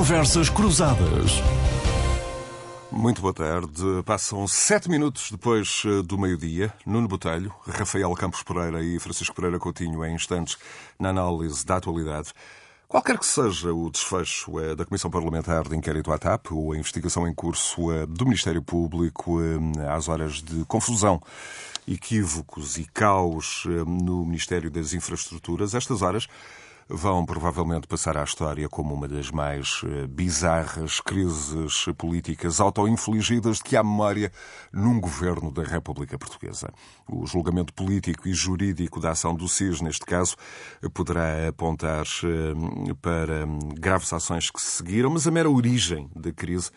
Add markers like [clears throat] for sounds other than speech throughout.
Conversas Cruzadas. Muito boa tarde. Passam sete minutos depois eh, do meio-dia. Nuno Botelho, Rafael Campos Pereira e Francisco Pereira Coutinho em instantes na análise da atualidade. Qualquer que seja o desfecho eh, da Comissão Parlamentar de Inquérito à TAP ou a investigação em curso eh, do Ministério Público às horas de confusão, equívocos e caos no Ministério das Infraestruturas, estas horas vão provavelmente passar à história como uma das mais eh, bizarras crises políticas autoinfligidas de que há memória num governo da República Portuguesa. O julgamento político e jurídico da ação do SIS, neste caso, poderá apontar eh, para hum, graves ações que se seguiram, mas a mera origem da crise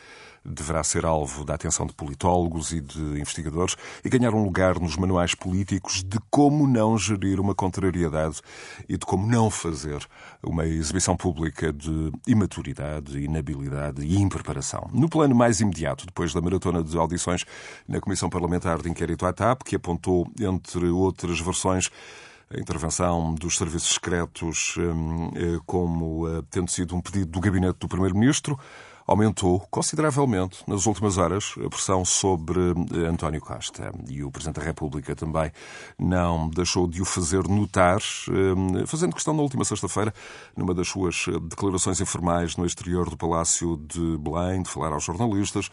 deverá ser alvo da atenção de politólogos e de investigadores e ganhar um lugar nos manuais políticos de como não gerir uma contrariedade e de como não fazer uma exibição pública de imaturidade, inabilidade e impreparação. No plano mais imediato, depois da maratona de audições na Comissão Parlamentar de Inquérito à TAP, que apontou, entre outras versões, a intervenção dos serviços secretos hum, eh, como eh, tendo sido um pedido do gabinete do Primeiro-Ministro, aumentou consideravelmente nas últimas horas a pressão sobre eh, António Costa. E o Presidente da República também não deixou de o fazer notar, eh, fazendo questão na última sexta-feira, numa das suas declarações informais no exterior do Palácio de Belém, de falar aos jornalistas,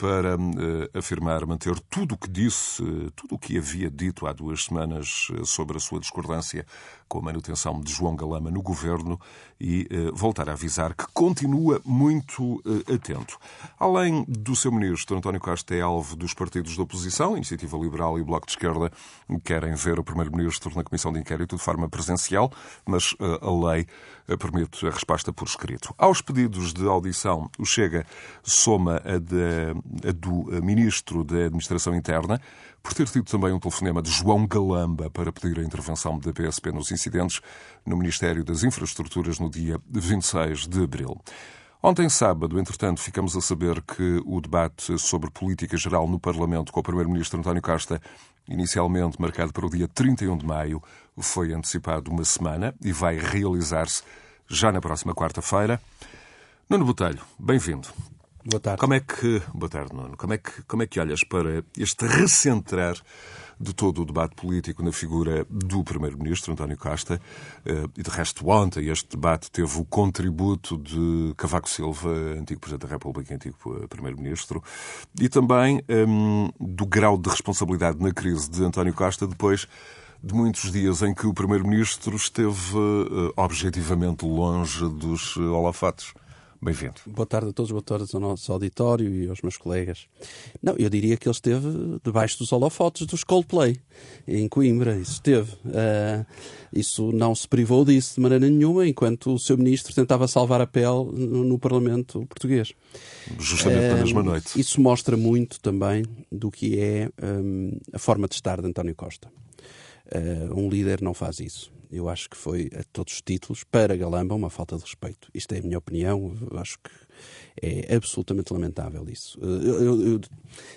para uh, afirmar manter tudo o que disse, tudo o que havia dito há duas semanas sobre a sua discordância com a manutenção de João Galama no governo e uh, voltar a avisar que continua muito atento. Além do seu ministro, António Costa é alvo dos partidos da oposição, Iniciativa Liberal e Bloco de Esquerda, querem ver o primeiro-ministro na comissão de inquérito de forma presencial, mas a lei permite a resposta por escrito. Aos pedidos de audição, o Chega soma a, de, a do Ministro da Administração Interna, por ter tido também um telefonema de João Galamba para pedir a intervenção da PSP nos incidentes no Ministério das Infraestruturas no dia 26 de abril. Ontem, sábado, entretanto, ficamos a saber que o debate sobre política geral no Parlamento com o Primeiro-Ministro António Costa, inicialmente marcado para o dia 31 de maio, foi antecipado uma semana e vai realizar-se já na próxima quarta-feira. Nuno Botelho, bem-vindo. Boa tarde. Como é que, boa tarde, Nuno. Como é que, como é que olhas para este recentrar de todo o debate político na figura do Primeiro-Ministro, António Costa? Eh, e, de resto, ontem este debate teve o contributo de Cavaco Silva, antigo Presidente da República, antigo Primeiro-Ministro, e também um, do grau de responsabilidade na crise de António Costa depois de muitos dias em que o Primeiro-Ministro esteve uh, objetivamente longe dos uh, holofotes. Bem-vindo. Boa tarde a todos, boa tarde ao nosso auditório e aos meus colegas. Não, eu diria que ele esteve debaixo dos holofotes dos Coldplay, em Coimbra, isso esteve. Uh, isso não se privou disso de maneira nenhuma, enquanto o seu ministro tentava salvar a pele no, no Parlamento português. Justamente uh, na mesma noite. Isso mostra muito também do que é um, a forma de estar de António Costa. Uh, um líder não faz isso. Eu acho que foi a todos os títulos, para Galamba, uma falta de respeito. Isto é a minha opinião. Acho que é absolutamente lamentável isso. Eh, eu, eu, eu,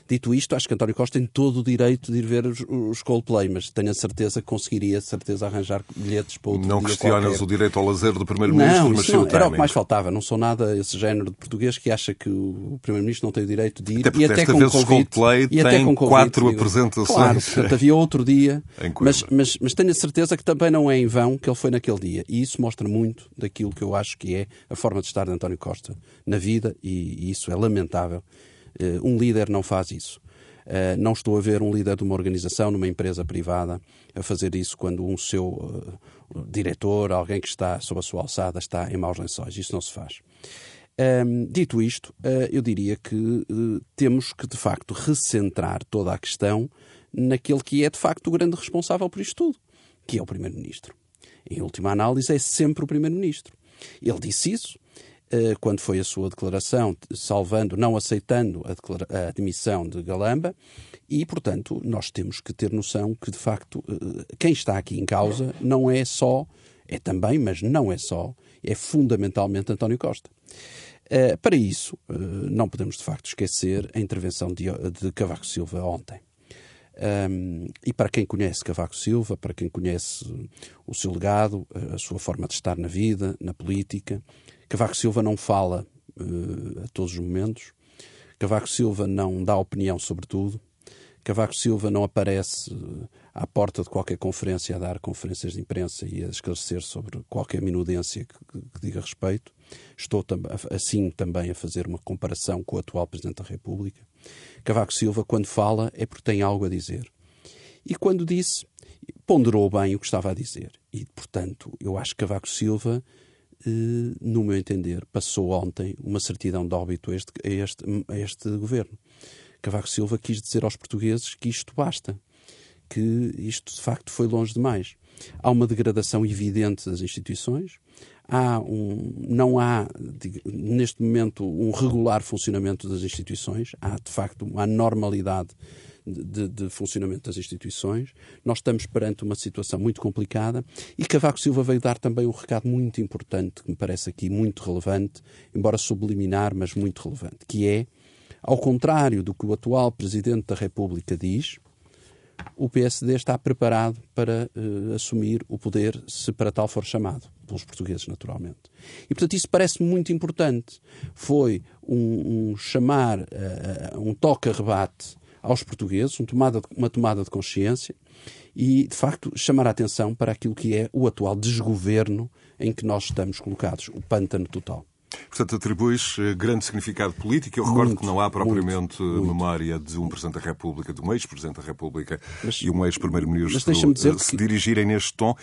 dito isto, acho que António Costa tem todo o direito de ir ver os, os Coldplay, mas tenho a certeza que conseguiria certeza arranjar bilhetes para outro Não questionas qualquer. o direito ao lazer do Primeiro-Ministro, mas sim o Era o que mais faltava. Não sou nada esse género de português que acha que o Primeiro-Ministro não tem o direito de ir. Até e até com vez convite, Coldplay e até com convite, quatro digo. apresentações. Claro, portanto, havia outro dia. [laughs] mas, mas, mas tenho a certeza que também não é em vão que ele foi naquele dia. E isso mostra muito daquilo que eu acho que é a forma de estar de António Costa na vida e, e isso é lamentável. Uh, um líder não faz isso. Uh, não estou a ver um líder de uma organização, numa empresa privada, a fazer isso quando um seu uh, diretor, alguém que está sob a sua alçada, está em maus lençóis. Isso não se faz. Um, dito isto, uh, eu diria que temos que, de facto, recentrar toda a questão naquele que é, de facto, o grande responsável por isto tudo, que é o Primeiro-Ministro. Em última análise, é sempre o Primeiro-Ministro. Ele disse isso, quando foi a sua declaração, salvando, não aceitando a, a admissão de Galamba, e, portanto, nós temos que ter noção que, de facto, eh, quem está aqui em causa não é só, é também, mas não é só, é fundamentalmente António Costa. Uh, para isso, não podemos de facto esquecer a intervenção de Cavaco Silva ontem. Um, e para quem conhece Cavaco Silva, para quem conhece o seu legado, a sua forma de estar na vida, na política, Cavaco Silva não fala uh, a todos os momentos. Cavaco Silva não dá opinião sobre tudo. Cavaco Silva não aparece à porta de qualquer conferência a dar conferências de imprensa e a esclarecer sobre qualquer minudência que, que diga respeito. Estou assim também a fazer uma comparação com o atual Presidente da República. Cavaco Silva, quando fala, é porque tem algo a dizer. E quando disse, ponderou bem o que estava a dizer. E, portanto, eu acho que Cavaco Silva, eh, no meu entender, passou ontem uma certidão de óbito a este, a este, a este governo. Cavaco Silva quis dizer aos portugueses que isto basta, que isto de facto foi longe demais. Há uma degradação evidente das instituições, há um, não há, neste momento, um regular funcionamento das instituições, há de facto uma normalidade de, de, funcionamento das instituições. Nós estamos perante uma situação muito complicada e Cavaco Silva veio dar também um recado muito importante, que me parece aqui muito relevante, embora subliminar, mas muito relevante, que é ao contrário do que o atual Presidente da República diz, o PSD está preparado para uh, assumir o poder, se para tal for chamado, pelos portugueses, naturalmente. E, portanto, isso parece muito importante. Foi um, um chamar, uh, um toque-rebate aos portugueses, um tomada, uma tomada de consciência e, de facto, chamar a atenção para aquilo que é o atual desgoverno em que nós estamos colocados, o pântano total. Portanto, atribuis eh, grande significado político. Eu recordo muito, que não há propriamente muito, memória de um Presidente da República, de um ex-Presidente da República mas, e um ex-Primeiro-Ministro eh, se que... dirigirem neste tom.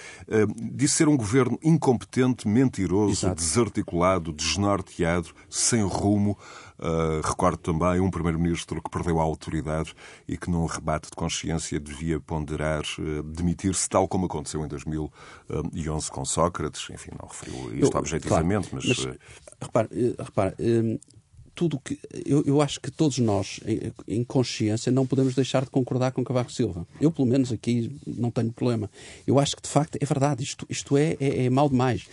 Disse ser um governo incompetente, mentiroso, Exato. desarticulado, desnorteado, sem rumo. Uh, recordo também um primeiro-ministro que perdeu a autoridade e que, num rebate de consciência, devia ponderar uh, demitir-se, tal como aconteceu em 2011 com Sócrates. Enfim, não referiu isto Eu, objetivamente, claro, mas. mas repare, eh, repare tudo que. Eu, eu, acho que todos nós, em, em, consciência, não podemos deixar de concordar com Cavaco Silva. Eu, pelo menos, aqui não tenho problema. Eu acho que, de facto, é verdade. Isto, isto é, é, é mal demais.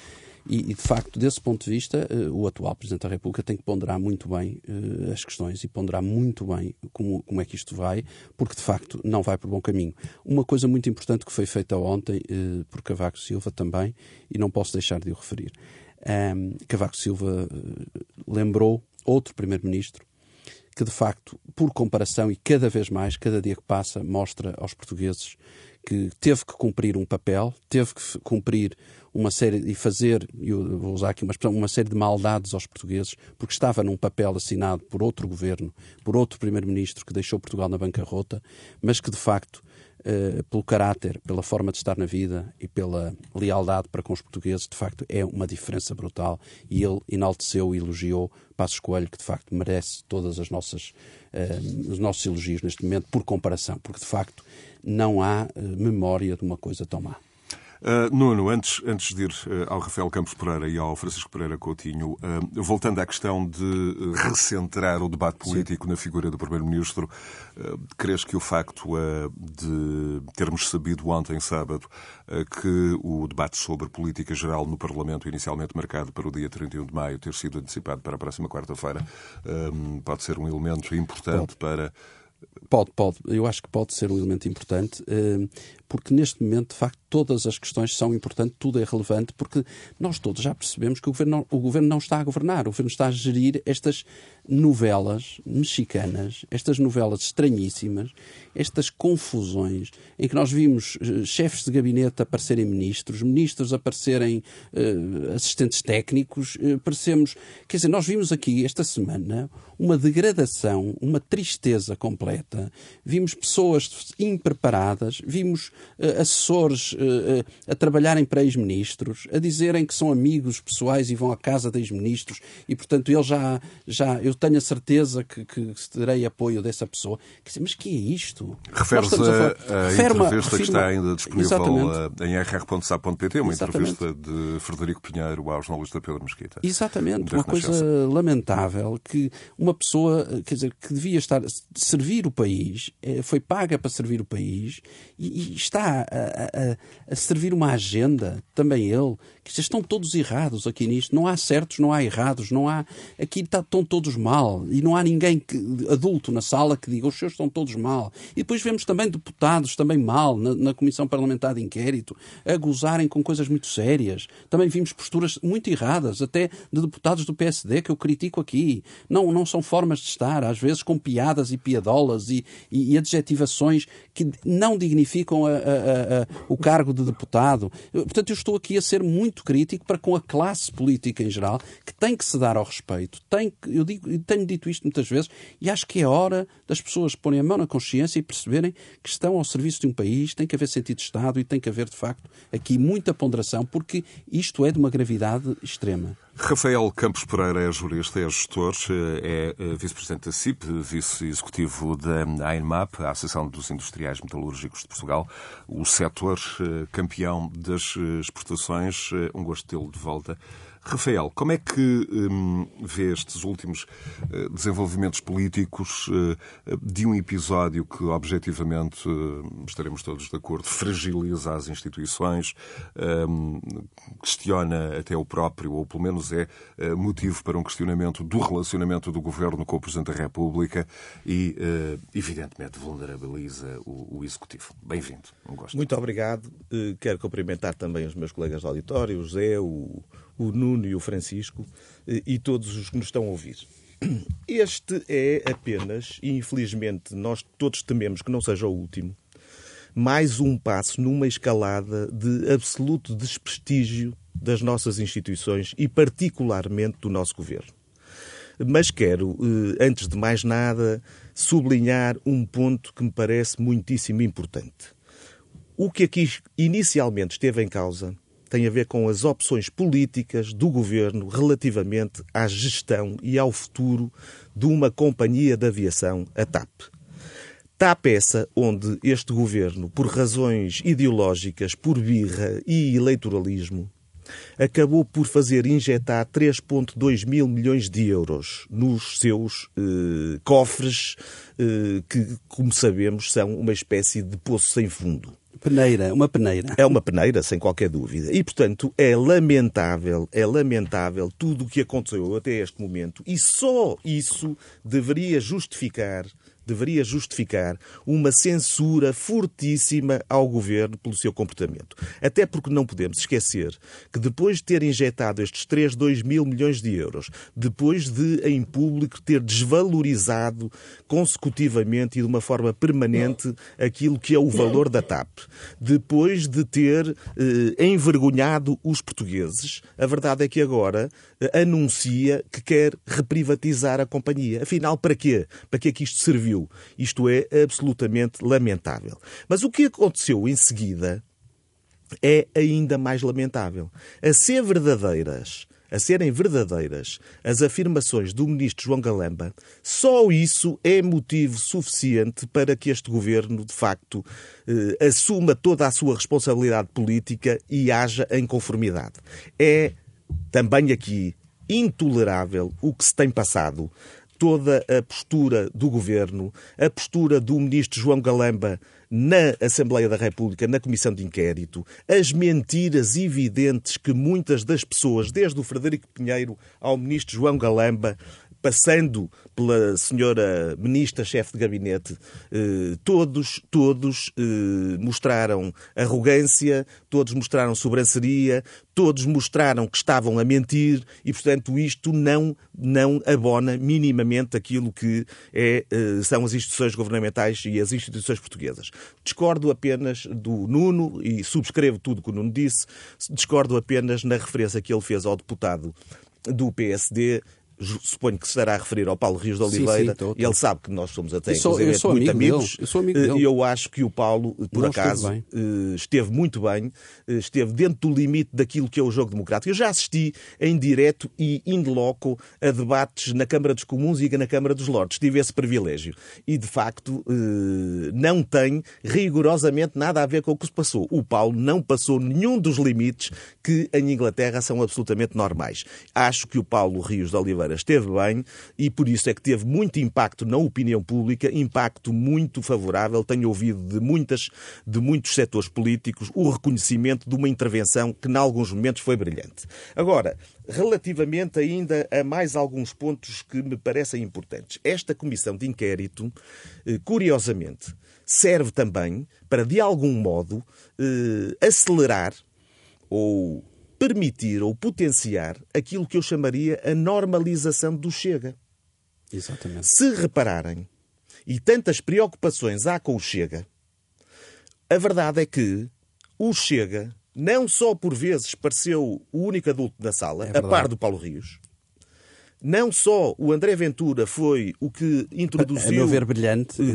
E, e, de facto, desse ponto de vista, uh, o atual Presidente da República tem que ponderar muito bem uh, as questões e ponderar muito bem como, como é que isto vai, porque de facto não vai por bom caminho. Uma coisa muito importante que foi feita ontem uh, por Cavaco Silva também, e não posso deixar de o referir. Um, Cavaco Silva lembrou outro Primeiro-Ministro que, de facto, por comparação e cada vez mais, cada dia que passa, mostra aos portugueses que teve que cumprir um papel, teve que cumprir uma série e fazer, eu vou usar aqui uma expressão, uma série de maldades aos portugueses, porque estava num papel assinado por outro governo, por outro primeiro-ministro que deixou Portugal na bancarrota, mas que de facto Uh, pelo caráter, pela forma de estar na vida e pela lealdade para com os portugueses, de facto é uma diferença brutal. E ele enalteceu e elogiou Passos Coelho, que de facto merece todas as nossas uh, os nossos elogios neste momento, por comparação, porque de facto não há uh, memória de uma coisa tão má. Uh, Nuno, antes, antes de ir uh, ao Rafael Campos Pereira e ao Francisco Pereira Coutinho, uh, voltando à questão de recentrar o debate político Sim. na figura do Primeiro-Ministro, crees que o facto de termos sabido ontem, sábado, que o debate sobre política geral no Parlamento, inicialmente marcado para o dia 31 de maio, ter sido antecipado para a próxima quarta-feira, pode ser um elemento importante pode. para Pode, pode. Eu acho que pode ser um elemento importante, porque neste momento, de facto, todas as questões são importantes, tudo é relevante, porque nós todos já percebemos que o governo, não, o governo não está a governar, o governo está a gerir estas novelas mexicanas, estas novelas estranhíssimas, estas confusões em que nós vimos uh, chefes de gabinete aparecerem ministros, ministros aparecerem uh, assistentes técnicos, uh, parecemos. Quer dizer, nós vimos aqui esta semana uma degradação, uma tristeza completa, vimos pessoas impreparadas, vimos assessores uh, a trabalharem para ex-ministros, a dizerem que são amigos pessoais e vão à casa de ex-ministros e, portanto, ele já, já, eu tenho a certeza que, que terei apoio dessa pessoa. Dizer, mas que é isto? Refere-se a, a, a entrevista que está ainda disponível Exatamente. em rr.sa.pt, uma Exatamente. entrevista de Frederico Pinheiro ao jornalista Pedro Mesquita. Exatamente, uma coisa lamentável, que uma pessoa, quer dizer, que devia estar a servir o país, foi paga para servir o país e, e está a, a, a, servir uma agenda, também ele, que estão todos errados aqui nisto. Não há certos, não há errados, não há. Aqui está, estão todos mal e não há ninguém que, adulto na sala que diga os seus estão todos mal. E depois vemos também deputados também mal na, na Comissão Parlamentar de Inquérito a gozarem com coisas muito sérias. Também vimos posturas muito erradas, até de deputados do PSD, que eu critico aqui. Não, não são formas de estar, às vezes com piadas e piadolas e, e, e adjetivações que não dignificam a, a, a, o cargo de deputado. Portanto, eu estou aqui a ser muito crítico para com a classe política em geral, que tem que se dar ao respeito. Tem, eu, digo, eu tenho dito isto muitas vezes e acho que é hora das pessoas porem a mão na consciência e perceberem que estão ao serviço de um país, tem que haver sentido de Estado e tem que haver, de facto, aqui muita ponderação, porque isto é de uma gravidade extrema. Rafael Campos Pereira é jurista, é gestor, é vice-presidente da CIP, vice-executivo da AINMAP, a Associação dos Industriais Metalúrgicos de Portugal, o setor eh, campeão das exportações. Eh, um gosto tê-lo de volta. Rafael, como é que hum, vê estes últimos uh, desenvolvimentos políticos uh, de um episódio que, objetivamente, uh, estaremos todos de acordo, fragiliza as instituições, hum, questiona até o próprio, ou pelo menos é motivo para um questionamento do relacionamento do governo com o Presidente da República e, evidentemente, vulnerabiliza o, o Executivo. Bem-vindo. Um gosto. Muito obrigado. Quero cumprimentar também os meus colegas de auditório, o Zé, o o Nuno e o Francisco eh, e todos os que nos estão a ouvir. [clears throat] Este é apenas, e infelizmente nós todos tememos que não seja o último, mais um passo numa escalada de absoluto desprestígio das nossas instituições e, particularmente, do nosso governo. Mas quero, eh, antes de mais nada, sublinhar um ponto que me parece muitíssimo importante. O que aqui inicialmente esteve em causa tem a ver com as opções políticas do governo relativamente à gestão e ao futuro de uma companhia de aviação, a TAP. TAP essa onde este governo, por razões ideológicas, por birra e eleitoralismo, acabou por fazer injetar 3,2 mil milhões de euros nos seus eh, cofres, eh, que, como sabemos, são uma espécie de poço sem fundo. Peneira, uma peneira. É uma peneira, sem qualquer dúvida. E, portanto, é lamentável, é lamentável tudo o que aconteceu até este momento e só isso deveria justificar deveria justificar uma censura fortíssima ao governo pelo seu comportamento. Até porque não podemos esquecer que depois de ter injetado estes 3, 2 mil milhões de euros, depois de, em público, ter desvalorizado consecutivamente e de uma forma permanente aquilo que é o valor da TAP, depois de ter eh, envergonhado os portugueses, a verdade é que agora eh, anuncia que quer reprivatizar a companhia. Afinal, para quê? Para que é que isto serviu? Isto é absolutamente lamentável. Mas o que aconteceu em seguida é ainda mais lamentável. A ser verdadeiras, a serem verdadeiras as afirmações do ministro João Galamba, só isso é motivo suficiente para que este governo, de facto, eh, assuma toda a sua responsabilidade política e haja em conformidade. É também aqui intolerável o que se tem passado toda a postura do governo, a postura do ministro João Galamba na Assembleia da República, na Comissão de Inquérito, as mentiras evidentes que muitas das pessoas, desde o Frederico Pinheiro ao ministro João Galamba, passando pela senhora ministra chefe de gabinete, eh, todos, todos eh, mostraram arrogância, todos mostraram sobranceria, todos mostraram que estavam a mentir e, portanto, isto não, não abona minimamente aquilo que é, eh, são as instituições governamentais e as instituições portuguesas. Discordo apenas do Nuno e subscrevo tudo que o Nuno disse, discordo apenas na referência que ele fez ao deputado do PSD suponho que se estará a referir ao Paulo Rios de Oliveira, sim, sim, e ele sabe que nós somos até, sou, muito amigo amigos. Dele. Eu sou amigo dele. E eu acho que o Paulo, por Não acaso, esteve, eh, esteve, muito bem, eh, esteve dentro do limite daquilo que é o jogo democrático. Eu já assisti em direto e in loco a debates na Câmara dos Comuns e na Câmara dos Lordes. Tive esse privilégio. E, de facto, eh, não tem rigorosamente nada a ver com o que se passou. O Paulo não passou nenhum dos limites que em Inglaterra são absolutamente normais. Acho que o Paulo Rios de Oliveira Ferreira esteve bem e por isso é que teve muito impacto na opinião pública, impacto muito favorável. Tenho ouvido de, muitas, de muitos setores políticos o reconhecimento de uma intervenção que, em alguns momentos, foi brilhante. Agora, relativamente ainda a mais alguns pontos que me parecem importantes. Esta comissão de inquérito, eh, curiosamente, serve também para, de algum modo, eh, acelerar ou permitir ou potenciar aquilo que eu chamaria a normalização do Chega. Exatamente. Se repararem, e tantas preocupações há com o Chega, a verdade é que o Chega não só por vezes pareceu o único adulto na sala, é a par do Paulo Rios, não só o André Ventura foi o que introduziu a, a ver,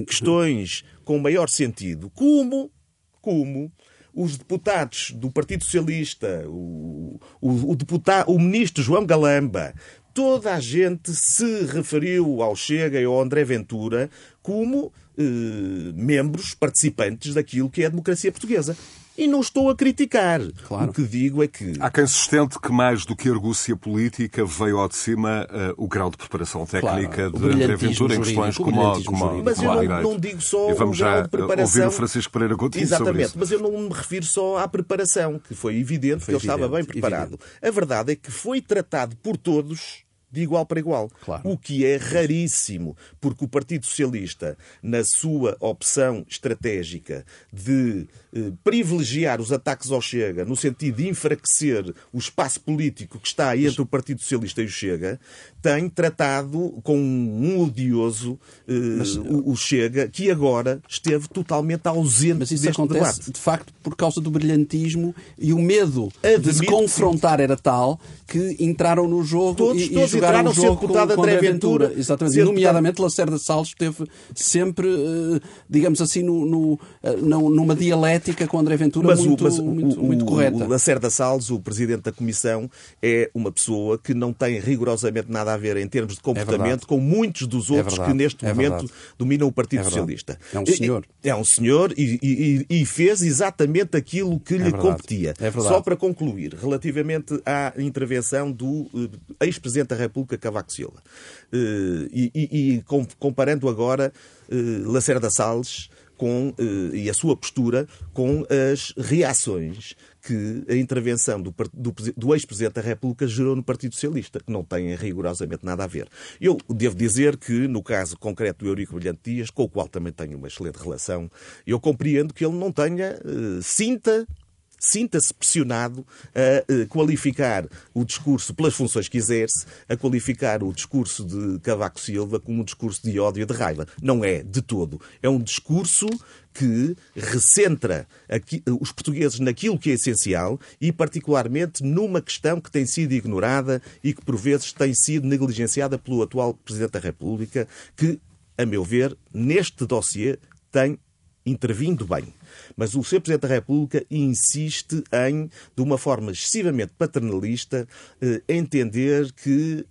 questões com maior sentido, como, como os deputados do Partido Socialista, o, o, o, deputado, o ministro João Galamba, toda a gente se referiu ao Chega e ao André Ventura como eh, membros participantes daquilo que é a democracia portuguesa. E não estou a criticar. Claro. O que digo é que. Há quem sustente que, mais do que argúcia política, veio ao de cima uh, o grau de preparação técnica claro. de André Ventura em questões como a. Como mas eu não, não, digo só e vamos o grau já de preparação. ouvir o Francisco Pereira Coutinho Exatamente, mas eu não me refiro só à preparação, que foi evidente foi que ele estava bem preparado. Evidente. A verdade é que foi tratado por todos de igual para igual. Claro. O que é raríssimo, porque o Partido Socialista, na sua opção estratégica de eh, privilegiar os ataques ao Chega, no sentido de enfraquecer o espaço político que está entre o Partido Socialista e o Chega, tem tratado com um odioso eh, mas, o, o, Chega, que agora esteve totalmente ausente Mas isso acontece, debate. de facto, por causa do brilhantismo e o medo Admito de se confrontar era tal que entraram no jogo todos, e, todos e jogaram o jogo com, com André Ventura. Ventura. Exatamente. E, nomeadamente, Lacerda Salles esteve sempre, eh, digamos assim, no, no, eh, numa dialética com André Ventura mas muito, o, mas muito, o, muito correta. O Lacerda Salles, o presidente da Comissão, é uma pessoa que não tem rigorosamente nada a ver em termos de é comportamento é com muitos dos é outros é que neste é momento verdade. dominam o Partido é Socialista. É um senhor. É, é um senhor e, e, e, fez exatamente aquilo que lhe competia. Só para concluir, relativamente à intervenção do uh, ex-presidente da República, Cavaco Silva, uh, e, e, comparando agora uh, Lacerda Salles com, e a sua postura com as reações que a intervenção do, do, do ex-presidente da República gerou no Partido Socialista, que não tem rigorosamente nada a ver. Eu devo dizer que, no caso concreto do Eurico Brilhante Dias, com o qual também tenho uma excelente relação, eu compreendo que ele não tenha uh, cinta sinta-se pressionado a qualificar o discurso pelas funções que exerce, a qualificar o discurso de Cavaco Silva como um discurso de ódio e de raiva. Não é de todo. É um discurso que recentra aqui, os portugueses naquilo que é essencial e, particularmente, numa questão que tem sido ignorada e que, por vezes, tem sido negligenciada pelo atual Presidente da República, que, a meu ver, neste dossiê tem intervindo bem. Mas o Sr. Presidente da República insiste em, de uma forma excessivamente paternalista, eh, entender que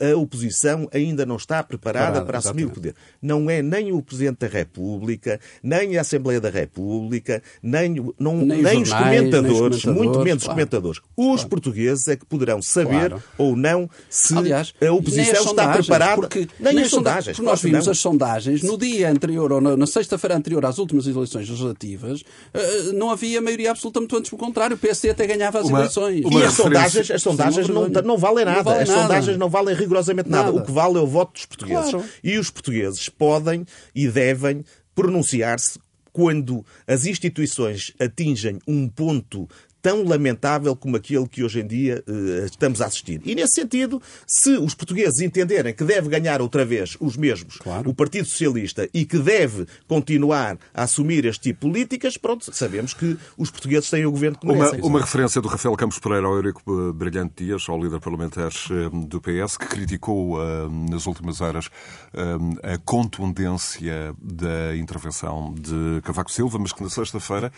eh, a oposição ainda não está preparada Parada, para assumir exatamente. o poder. Não é nem o Presidente da República, nem a Assembleia da República, nem, não, nem, nem, jornais, os comentadores, nem, os comentadores, muito menos claro. os comentadores. Os claro. portugueses é que poderão saber claro. ou não se Aliás, a oposição está preparada. Porque, nem, nem as sondagens. Porque nós vimos não. as sondagens no dia anterior, ou na, na sexta-feira anterior às últimas eleições legislativas, eh, não havia maioria absoluta, muito antes pelo contrário. O PSD até ganhava as uma, eleições. Uma e as sondagens, as sondagens não, não valem nada. Não vale as nada. sondagens não valem rigorosamente nada. nada. O que vale é o voto dos portugueses. Claro. E os portugueses podem e devem pronunciar-se quando as instituições atingem um ponto tão lamentável como aquele que hoje em dia uh, estamos a assistir. E nesse sentido, se os portugueses entenderem que deve ganhar outra vez os mesmos, claro. o Partido Socialista, e que deve continuar a assumir este tipo de políticas, pronto, sabemos que os portugueses têm o governo que merecem. Uma, uma referência do Rafael Campos Pereira ao Eurico Brilhante Dias, ao líder parlamentar eh, do PS, que criticou uh, nas últimas horas uh, a contundência da intervenção de Cavaco Silva, mas que na sexta-feira,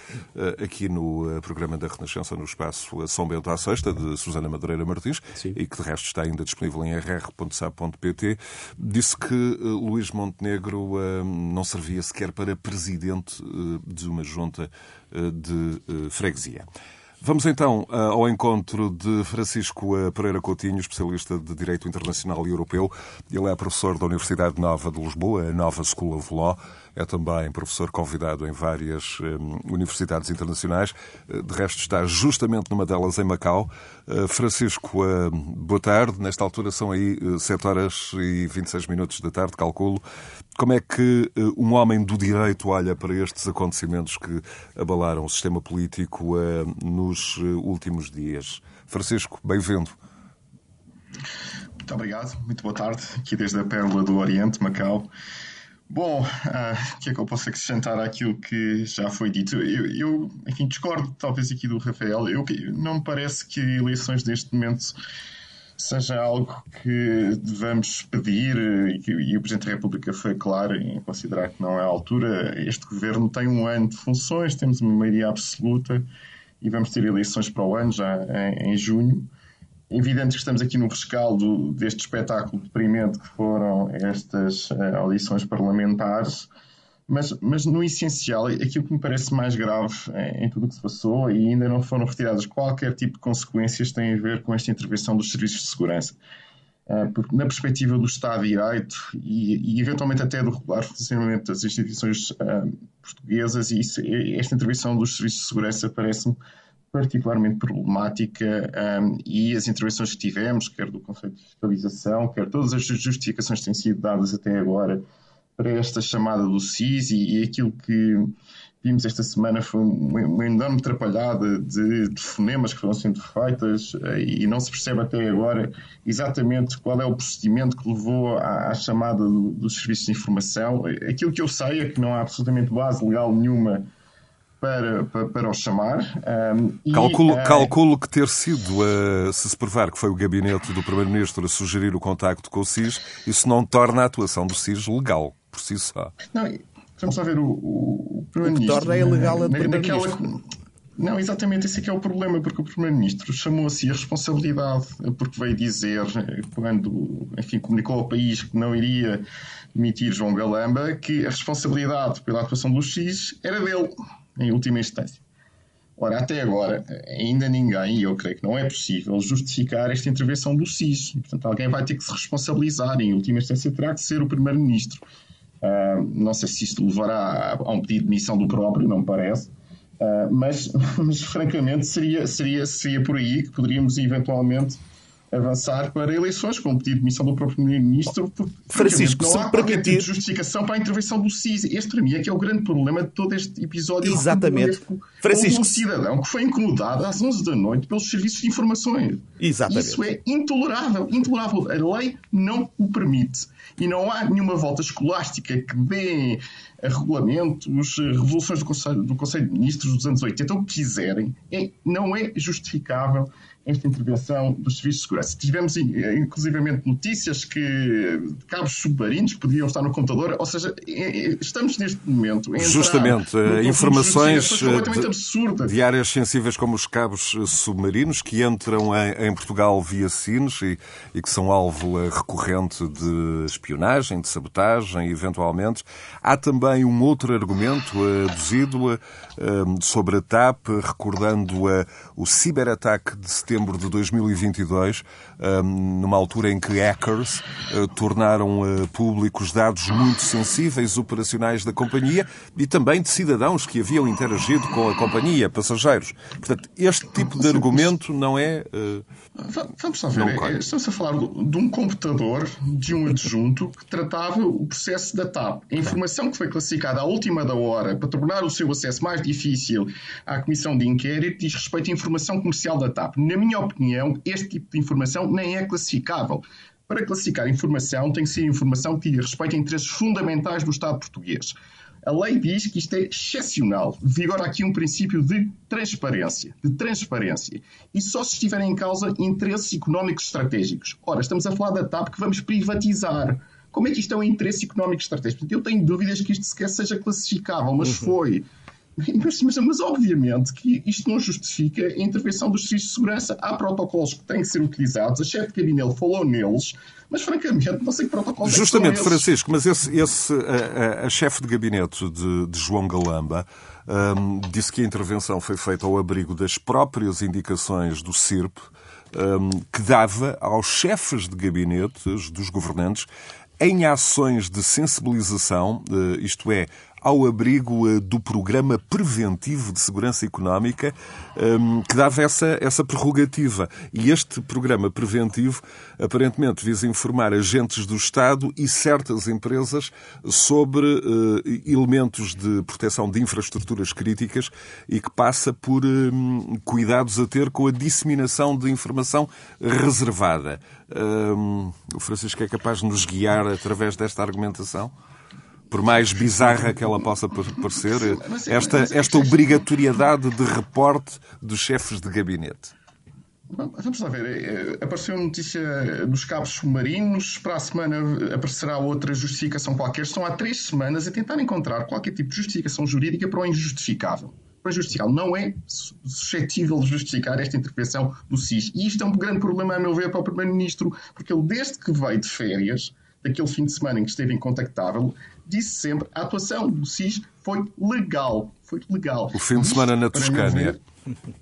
aqui no programa da Renascença, Renascença no espaço São Bento à Sexta, de Susana Madureira Martins, Sim. e que de resto está ainda disponível em rr.sa.pt, disse que uh, Luís Montenegro uh, não servia sequer para presidente uh, de uma junta de freguesia. Vamos então eh, ao encontro de Francisco eh, Pereira Coutinho, especialista de Direito Internacional e Europeu. Ele é professor da Universidade Nova de Lisboa, a Nova School of Law. É também professor convidado em várias um, universidades internacionais. De resto, está justamente numa delas em Macau. Uh, Francisco, uh, boa tarde. Nesta altura são aí uh, 7 horas e 26 minutos da tarde, calculo. Como é que um homem do direito olha para estes acontecimentos que abalaram o sistema político nos últimos dias? Francisco, bem-vindo. Muito obrigado, muito boa tarde, aqui desde a Pérola do Oriente, Macau. Bom, uh, [laughs] o que é que eu posso acrescentar àquilo que já foi dito? Eu, eu enfim, discordo talvez aqui do Rafael. Eu, não me parece que eleições neste momento seja algo que devamos pedir e, que, e o Presidente da República foi claro em considerar que não é a altura. Este governo tem um ano de funções, temos uma maioria absoluta e vamos ter eleições para o ano, já em, em junho evidente que estamos aqui no rescaldo deste espetáculo deprimente que foram estas uh, audições parlamentares, mas, mas no essencial, aquilo que me parece mais grave em, em tudo o que se passou e ainda não foram retiradas qualquer tipo de consequências tem a ver com esta intervenção dos serviços de segurança. Uh, porque na perspectiva do Estado de Direito e, e, eventualmente até do regular funcionamento das instituições uh, portuguesas, isso, esta intervenção dos serviços de segurança parece-me particularmente problemática um, e as intervenções que tivemos, quer do Conselho de Fiscalização, quer todas as justificações que têm sido dadas até agora para esta chamada do SIS e, e aquilo que vimos esta semana foi uma, enorme atrapalhada de, de, fonemas que foram sendo feitas uh, e não se percebe até agora exatamente qual é o procedimento que levou à, à chamada do, dos serviços de informação. Aquilo que eu sei é que não há absolutamente base legal nenhuma para, para, para o chamar. Um, calculo, e, uh, calculo que ter sido, uh, se se provar que foi o gabinete do Primeiro-Ministro a sugerir o contacto com o SIS, isso não torna a atuação do SIS legal, por si só. Não, vamos lá ver o, o Primeiro-Ministro. torna ilegal a na, naquela, não, exatamente esse é que é o problema, porque o Primeiro-Ministro chamou a si a responsabilidade, porque veio dizer, quando enfim, comunicou ao país que não iria demitir João Galamba, que a responsabilidade pela atuação do X era dele em última instância. Ora, até agora, ainda ninguém, e eu creio que não é possível, justificar esta intervenção do SIS. Portanto, alguém vai ter que se responsabilizar, em última instância terá que ser o Primeiro-Ministro. Uh, não sei se isto levará a, um pedido de demissão do próprio, não me parece, uh, mas, [laughs] mas francamente seria, seria, seria por aí que poderíamos eventualmente avançar para eleições com o pedido de demissão do próprio Primeiro-Ministro, porque Francisco, não há qualquer tipo de justificação para a intervenção do CIS. Este, para mim, é que é o grande problema de todo este episódio. Exatamente. Francisco. um cidadão que foi incomodado às 11 da noite pelos serviços de informações. Exatamente. Isso é intolerável. Intolerável. A lei não o permite. E não há nenhuma volta escolástica que dê a regulamentos, revoluções do Conselho, do Conselho de Ministros dos anos 80, o que quiserem. É, não é justificável esta intervenção dos serviços de segurança. Tivemos, eh, inclusivamente, notícias que cabos submarinos podiam estar no computador, ou seja, estamos neste momento Justamente, informações de, de áreas sensíveis como os cabos eh, submarinos que entram em, em Portugal via SINES e, e, que são alvo eh, recorrente de espionagem, de sabotagem, eventualmente. Há também um outro argumento aduzido sobre a TAP, recordando o ciberataque de setembro setembro de 2022, numa altura em que hackers eh, tornaram eh, públicos dados muito sensíveis operacionais da companhia e também de cidadãos que haviam interagido com a companhia, passageiros. Portanto, este tipo de argumento não é. Eh, vamos só ver. É, estamos a falar de um computador de um adjunto que tratava o processo da TAP. A informação que foi classificada à última da hora para tornar o seu acesso mais difícil à comissão de inquérito diz respeito à informação comercial da TAP. Na minha opinião, este tipo de informação nem é classificável. Para classificar informação, tem que ser informação que a interesses fundamentais do Estado português. A lei diz que isto é excepcional. Vigora aqui um princípio de transparência, de transparência. E só se estiverem em causa interesses económicos estratégicos. Ora, estamos a falar da TAP que vamos privatizar. Como é que isto é um interesse económico estratégico? Eu tenho dúvidas que isto sequer seja classificável, mas uhum. foi Mas, mas, mas, obviamente que isto não justifica a intervenção dos serviços de segurança. Há protocolos que têm que ser utilizados, a chefe de gabinete falou neles, mas francamente não sei que protocolos é Justamente, Francisco, mas esse, esse, a, a, a chefe de gabinete de, de João Galamba um, disse que a intervenção foi feita ao abrigo das próprias indicações do CIRP, um, que dava aos chefes de gabinetes dos governantes em ações de sensibilização, eh, isto é, ao abrigo eh, do Programa Preventivo de Segurança Económica, ehm, que dava essa, essa prerrogativa. E este programa preventivo, aparentemente, visa informar agentes do Estado e certas empresas sobre eh, elementos de proteção de infraestruturas críticas e que passa por ehm, cuidados a ter com a disseminação de informação reservada. Ehm, o Francisco é capaz de nos guiar através desta argumentação? Por mais bizarra que ela possa parecer, esta, esta obrigatoriedade de reporte dos chefes de gabinete? Vamos lá ver. É, apareceu notícia dos cabos submarinos. Para a semana aparecerá outra justificação qualquer. Estão há três semanas a tentar encontrar qualquer tipo de justificação jurídica para o injustificável. Para o injustificável. Não é suscetível de justificar esta intervenção do SIS. E isto é um grande problema, a meu ver, para o Primeiro-Ministro, porque ele, desde que veio de férias, daquele fim de semana em que esteve incontactável, disse sempre a atuação do SIS foi legal. Foi legal. O fim de semana na Toscânia.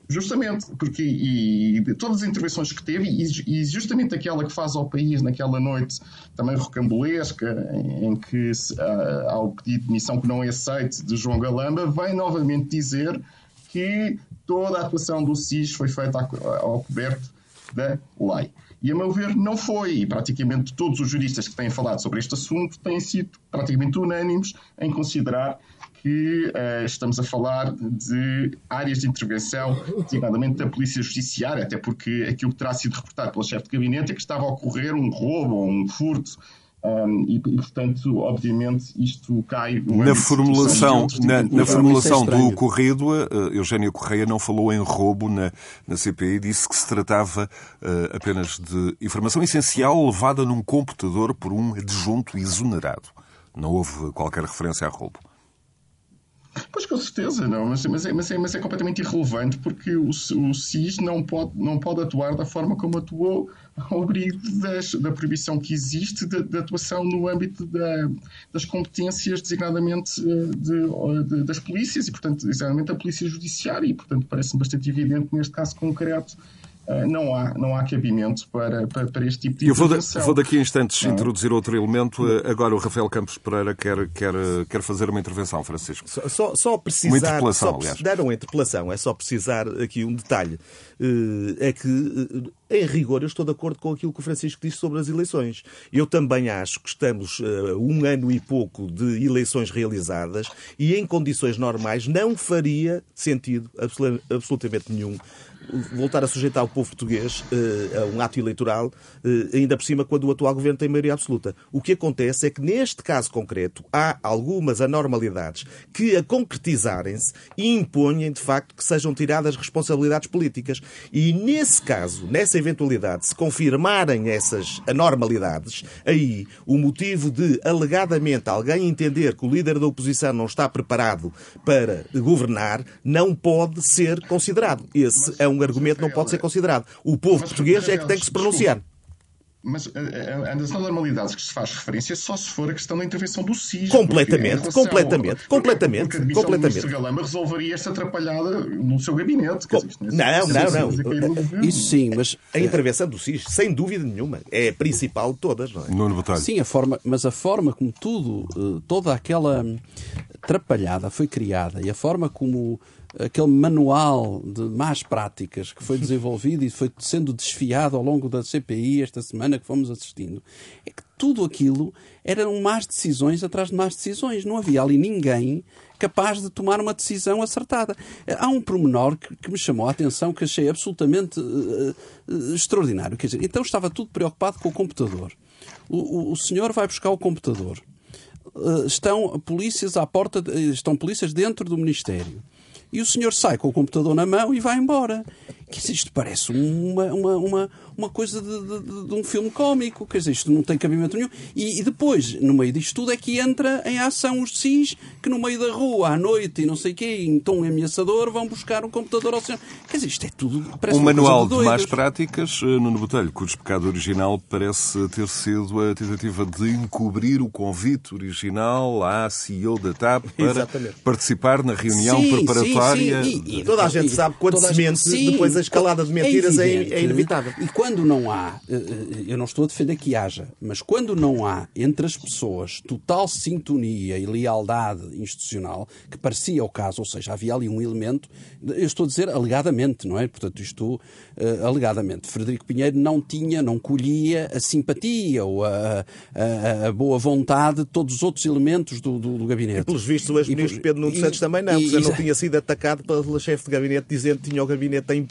Justamente, porque e, e, todas as intervenções que teve, e, e, justamente aquela que faz ao país naquela noite também rocambolesca, em, em que uh, há o pedido de missão que não é aceito de João Galamba, vem novamente dizer que toda a atuação do SIS foi feita ao coberto da lei. E, a meu ver, não foi. E praticamente todos os juristas que têm falado sobre este assunto têm sido praticamente unânimes em considerar que uh, estamos a falar de áreas de intervenção, designadamente da Polícia Judiciária, até porque aquilo que terá sido reportado pelo chefe de gabinete é que estava a ocorrer um roubo ou um furto um, e, e, portanto, obviamente, isto cai na formulação, na, na formulação do ocorrido, uh, Eugénio Correia não falou em roubo na, na CPI, disse que se tratava uh, apenas de informação essencial levada num computador por um adjunto exonerado. Não houve qualquer referência a roubo. Pois com certeza, não, mas, mas, é, mas, é, mas é completamente irrelevante porque o, o SIS não pode, não pode atuar da forma como atuou ao abrigo das, da proibição que existe de, de atuação no âmbito da, das competências designadamente eh, de, de, das polícias e, portanto, designadamente da polícia judiciária e, portanto, parece-me bastante evidente neste caso concreto eh, não há, não há cabimento para, para, para este tipo de Eu vou, vou daqui a instantes não. introduzir outro elemento. Eh, agora o Rafael Campos Pereira quer, quer, quer fazer uma intervenção, Francisco. Só, só, só precisar... Uma interpelação, só, aliás. Dar uma interpelação, é só precisar aqui um detalhe. Eh, é que, em rigor, eu estou de acordo com aquilo que o Francisco disse sobre as eleições. Eu também acho que estamos um ano e pouco de eleições realizadas e, em condições normais, não faria sentido absolutamente nenhum voltar a sujeitar o povo português uh, a um ato eleitoral, uh, ainda por cima quando o atual governo tem maioria absoluta. O que acontece é que, neste caso concreto, há algumas anormalidades que, a concretizarem-se, impõem, de facto, que sejam tiradas responsabilidades políticas. E, nesse caso, nessa eventualidade, se confirmarem essas anormalidades, aí o motivo de, alegadamente, alguém entender que o líder da oposição não está preparado para governar não pode ser considerado. Esse é um um argumento não pode ser considerado. O povo português é que tem que se pronunciar. Mas uh, as anormalidades que se faz referência só se for a questão da intervenção do SIS. Completamente, completamente, completamente. Porque a completamente. do Galamba resolveria esta atrapalhada no seu gabinete. Com... Não, não, não. Isso sim, mas... A intervenção do SIS, sem dúvida nenhuma, é a principal de todas, não é? Nuno Sim, a forma, mas a forma como tudo, toda aquela atrapalhada foi criada e a forma como aquele manual de más práticas que foi [laughs] desenvolvido e foi sendo desfiado ao longo da CPI esta semana que fomos assistindo, é que tudo aquilo eram más decisões atrás de más decisões. Não havia ali ninguém capaz de tomar uma decisão acertada. Há um promenor que, que me chamou a atenção que achei absolutamente uh, uh, extraordinário. Quer dizer, então estava tudo preocupado com o computador. O, o, o senhor vai buscar o computador. Uh, estão polícias à porta, de, estão polícias dentro do Ministério e o senhor sai com o computador na mão e vai embora. Quer dizer, isto parece uma, uma, uma, uma coisa de, de, de, um filme cómico. Quer dizer, isto não tem cabimento nenhum. E, e, depois, no meio disto tudo, é que entra em ação os SIS, que no meio da rua, à noite e não sei o quê, em tom ameaçador, vão buscar um computador ao senhor. Quer dizer, isto é tudo. um manual de, de más práticas, eh, Nuno Botelho, cujo pecado original parece ter sido a tentativa de encobrir o convite original à CEO da TAP [laughs] para Exatamente. participar na reunião sim, preparatória. Sim, sim. E, e, toda a gente sabe quando se mente, depois a escalada de mentiras é, é, inevitável. E quando não há, eh, eh, eu não estou a defender que haja, mas quando não há entre as pessoas total sintonia e lealdade institucional, que parecia o caso, ou seja, havia ali um elemento, eu estou a dizer alegadamente, não é? Portanto, isto uh, alegadamente. Frederico Pinheiro não tinha, não colhia a simpatia ou a, a, a boa vontade de todos os outros elementos do, do, do gabinete. E, pelos vistos, o ex-ministro Pedro Nuno Santos também não, porque não tinha sido atacado pela chefe de gabinete dizendo que tinha o gabinete em,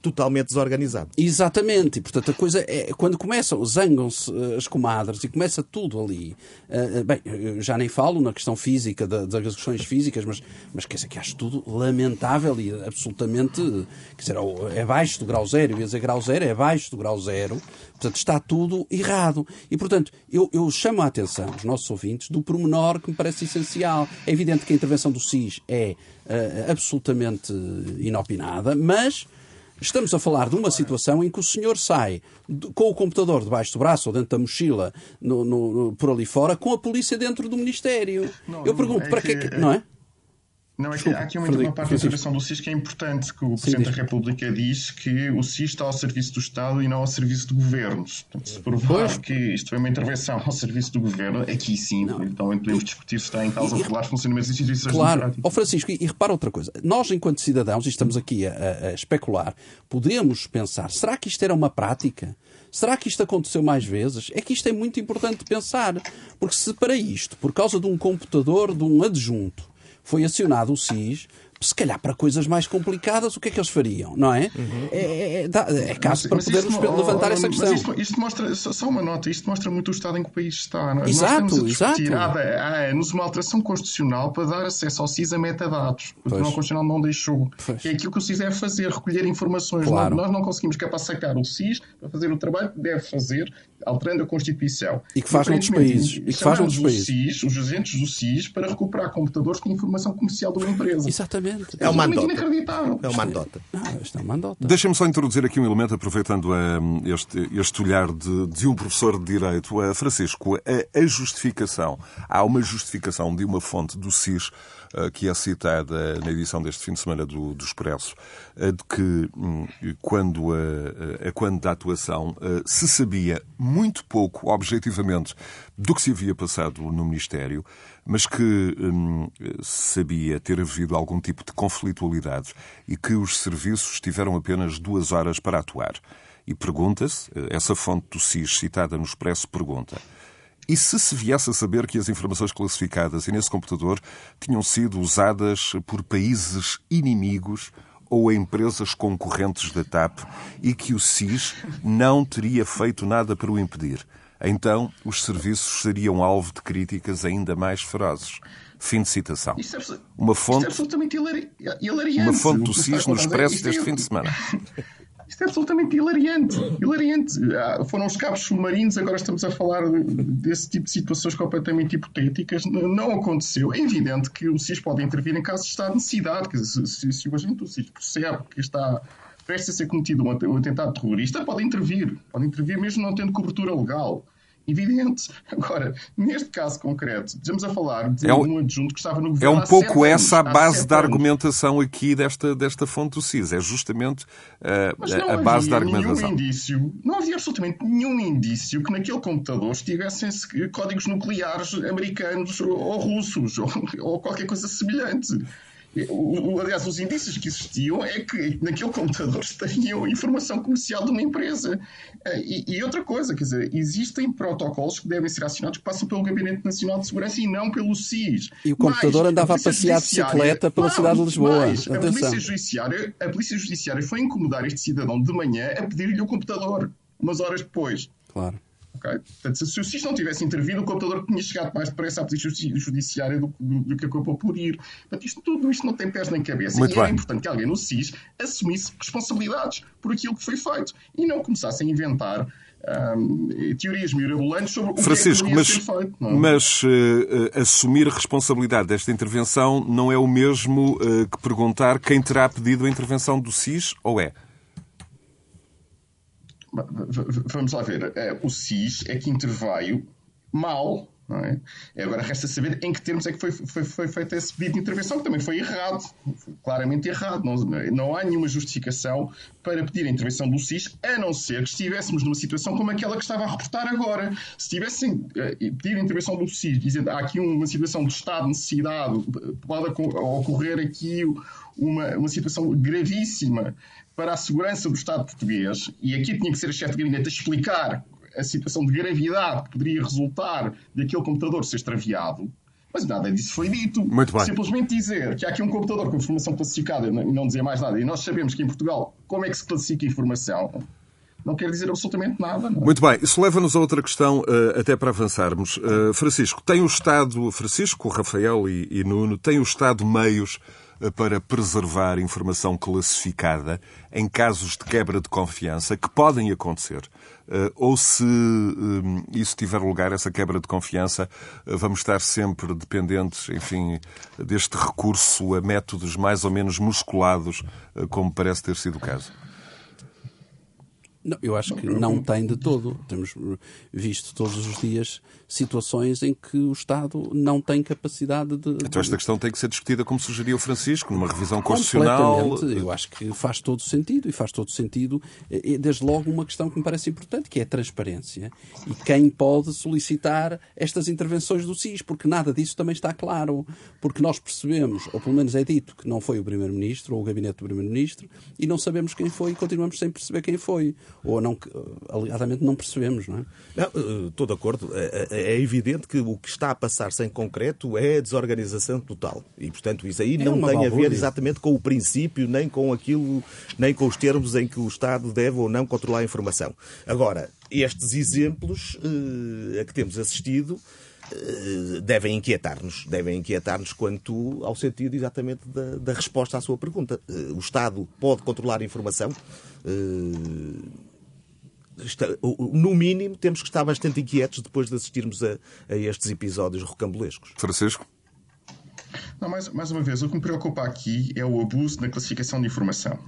totalmente desorganizado. Exatamente, e portanto a coisa é, quando começam, zangam-se eh, as comadres e começa tudo ali, uh, bem, já nem falo na questão física, das questões físicas, mas, mas quer dizer que acho tudo lamentável e absolutamente, quer dizer, é baixo do grau zero, eu ia dizer grau zero, é abaixo do grau zero, portanto está tudo errado. E portanto, eu, eu chamo a atenção, os nossos ouvintes, do pormenor que me parece essencial. É evidente que a intervenção do SIS é uh, absolutamente inopinada, mas Estamos a falar de uma situação em que o senhor sai com o computador debaixo do braço ou dentro da mochila no, no, por ali fora, com a polícia dentro do Ministério. Não, Eu pergunto, é para que, que. Não é? Não, é que há aqui uma, uma parte da observação do SIS que é importante, que o Presidente da República diz que o SIS está ao serviço do Estado e não ao serviço de governos. Portanto, se provar que isto é uma intervenção ao serviço do governo, aqui sim, não. então podemos discutir se está em causa regular funcionamento das instituições claro. democráticas. Ó Francisco, e, e, repara outra coisa, nós enquanto cidadãos, e estamos aqui a, a especular, podemos pensar, será que isto era uma prática? Será que isto aconteceu mais vezes? É que isto é muito importante pensar, porque se para isto, por causa de um computador de um adjunto, foi acionado o SIS, se calhar para coisas mais complicadas, o que é que eles fariam, não é? Uhum. É, é, é, é, caso mas, para podermos levantar essa questão. Isto, isto, mostra, só uma nota, isto mostra muito o estado em que o país está. Não é? Exato, exato. Há anos uma alteração constitucional para dar acesso ao SIS a metadados. O Tribunal Constitucional não deixou. Pois. É aquilo que o SIS deve fazer, recolher informações. Claro. Nós não conseguimos capacitar o SIS para fazer o trabalho que deve fazer alterando a Constituição. E que faz noutros países. E que faz noutros países. SIS, os agentes do SIS para recuperar computadores com informação comercial de uma empresa. Exatamente. É uma andota. É uma andota. isto é uma andota. Deixem-me só introduzir aqui um elemento, aproveitando um, este, este olhar de, de um professor de Direito. Uh, Francisco, a, a justificação, há uma justificação de uma fonte do SIS uh, que é citada na edição deste fim de semana do, do Expresso, uh, de que um, quando a, quando da atuação se sabia muito pouco, objetivamente, do que se havia passado no Ministério, mas que hum, sabia ter havido algum tipo de conflitualidade e que os serviços tiveram apenas duas horas para atuar. E pergunta-se, essa fonte do SIS citada no Expresso pergunta, e se se viesse a saber que as informações classificadas e nesse computador tinham sido usadas por países inimigos ou empresas concorrentes da TAP e que o SIS não teria feito nada para o impedir. Então, os serviços seriam alvo de críticas ainda mais ferozes. Fim de citação. É, uma fonte, é absolutamente hilariante. Uma fonte do SIS no Expresso deste fim de semana. [laughs] Isto é absolutamente hilariante. Hilariante. Ah, foram os cabos submarinos, agora estamos a falar desse tipo de situações completamente hipotéticas. Não aconteceu. É evidente que o SIS pode intervir em casos de estado de necessidade. Se, se, se o agente do SIS percebe que está prestes a ser cometido um atentado terrorista, pode intervir. Pode intervir mesmo não tendo cobertura legal evidente. [laughs] Agora, neste caso concreto, estamos a falar de é um adjunto que estava no governo. É um pouco essa a base da argumentação aqui desta, desta fonte do CIS. É justamente uh, a base da argumentação. Indício, não havia absolutamente nenhum indício que naquele computador estivessem códigos nucleares americanos ou russos ou, ou qualquer coisa semelhante. O, aliás, os indícios que existiam é que naquele computador estariam informação comercial de uma empresa. Eh, e, e, outra coisa, quer dizer, existem protocolos que devem ser acionados que passam pelo Gabinete Nacional de Segurança e não pelo SIS. E o computador mas, andava a, a passear de bicicleta pela cidade de Lisboa. Mais, a, polícia judiciária, a Polícia Judiciária foi incomodar este cidadão de manhã a pedir-lhe o computador, umas horas depois. Claro. Okay? Portanto, se o SIS não tivesse intervido, o computador tinha chegado mais depressa à polícia judiciária do, do, do, que acabou por ir. Portanto, isto, tudo isto não tem pés nem cabeça. Muito e bem. é importante que alguém no SIS assumisse responsabilidades por aquilo que foi feito e não começasse a inventar um, teorias mirabolantes sobre Francisco, o que é que mas, ser feito. Não? É? Mas uh, assumir a responsabilidade desta intervenção não é o mesmo uh, que perguntar quem terá pedido a intervenção do SIS, ou é? Vamos lá ver. O SIS é que interveio mal é? Agora resta saber em que termos é que foi, foi, foi feito esse pedido de intervenção, que também foi errado, foi claramente errado. Não, não há nenhuma justificação para pedir a intervenção do SIS, a não ser que estivéssemos numa situação como aquela que estava a reportar agora. Se tivessem pedir a intervenção do SIS, dizendo há aqui uma situação de estado de necessidade, pode ocorrer aqui uma, uma situação gravíssima para a segurança do Estado português, e aqui tinha que ser a chefe de gabinete a explicar a situação de gravidade que poderia resultar daquele computador ser extraviado, mas nada disso foi dito. Muito bem. Simplesmente dizer que há aqui um computador com informação classificada e não dizer mais nada, e nós sabemos que em Portugal como é que se classifica a informação, não quer dizer absolutamente nada. Não é? Muito bem, isso leva-nos a outra questão, uh, até para avançarmos. Uh, Francisco, tem o Estado, Francisco, Rafael e, e Nuno, tem o Estado meios para preservar informação classificada em casos de quebra de confiança que podem acontecer? Eh, ou se eh, isso tiver lugar, essa quebra de confiança, eh, vamos estar sempre dependentes, enfim, deste recurso a métodos mais ou menos musculados, como parece ter sido o caso? Não, eu acho que não tem de todo. Temos visto todos os dias situações em que o Estado não tem capacidade de. Então esta questão tem que ser discutida, como sugeriu o Francisco, numa revisão constitucional. Eu acho que faz todo sentido e faz todo sentido, desde logo, uma questão que me parece importante, que é a transparência. E quem pode solicitar estas intervenções do SIS, porque nada disso também está claro. Porque nós percebemos, ou pelo menos é dito, que não foi o Primeiro-Ministro ou o gabinete do Primeiro-Ministro e não sabemos quem foi e continuamos sem perceber quem foi. Ou não, alegadamente não percebemos, não é? Não, estou de acordo. É, é, é evidente que o que está a passar-se em concreto é a desorganização total. E, portanto, isso aí é não tem a ver exatamente com o princípio, nem com aquilo, nem com os termos em que o Estado deve ou não controlar a informação. Agora, estes exemplos uh, a que temos assistido devem inquietar-nos, devem inquietar-nos quanto ao sentido exatamente da, da resposta à sua pergunta. Uh, o Estado pode controlar a informação? no mínimo, temos que estar bastante inquietos depois de assistirmos a, a estes episódios rocambolescos. Francisco? Não, mais, mais uma vez, o que me preocupa aqui é o abuso na classificação de informação.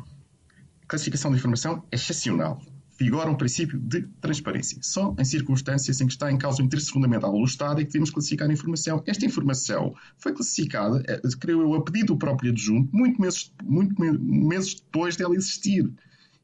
A classificação de informação é excepcional. Vigora um princípio de transparência. Só em circunstâncias em que está em causa o interesse fundamental do Estado é que devemos classificar a informação. Esta informação foi classificada, eh, creio eu, a pedido do próprio adjunto, muito meses, muito meses depois dela existir.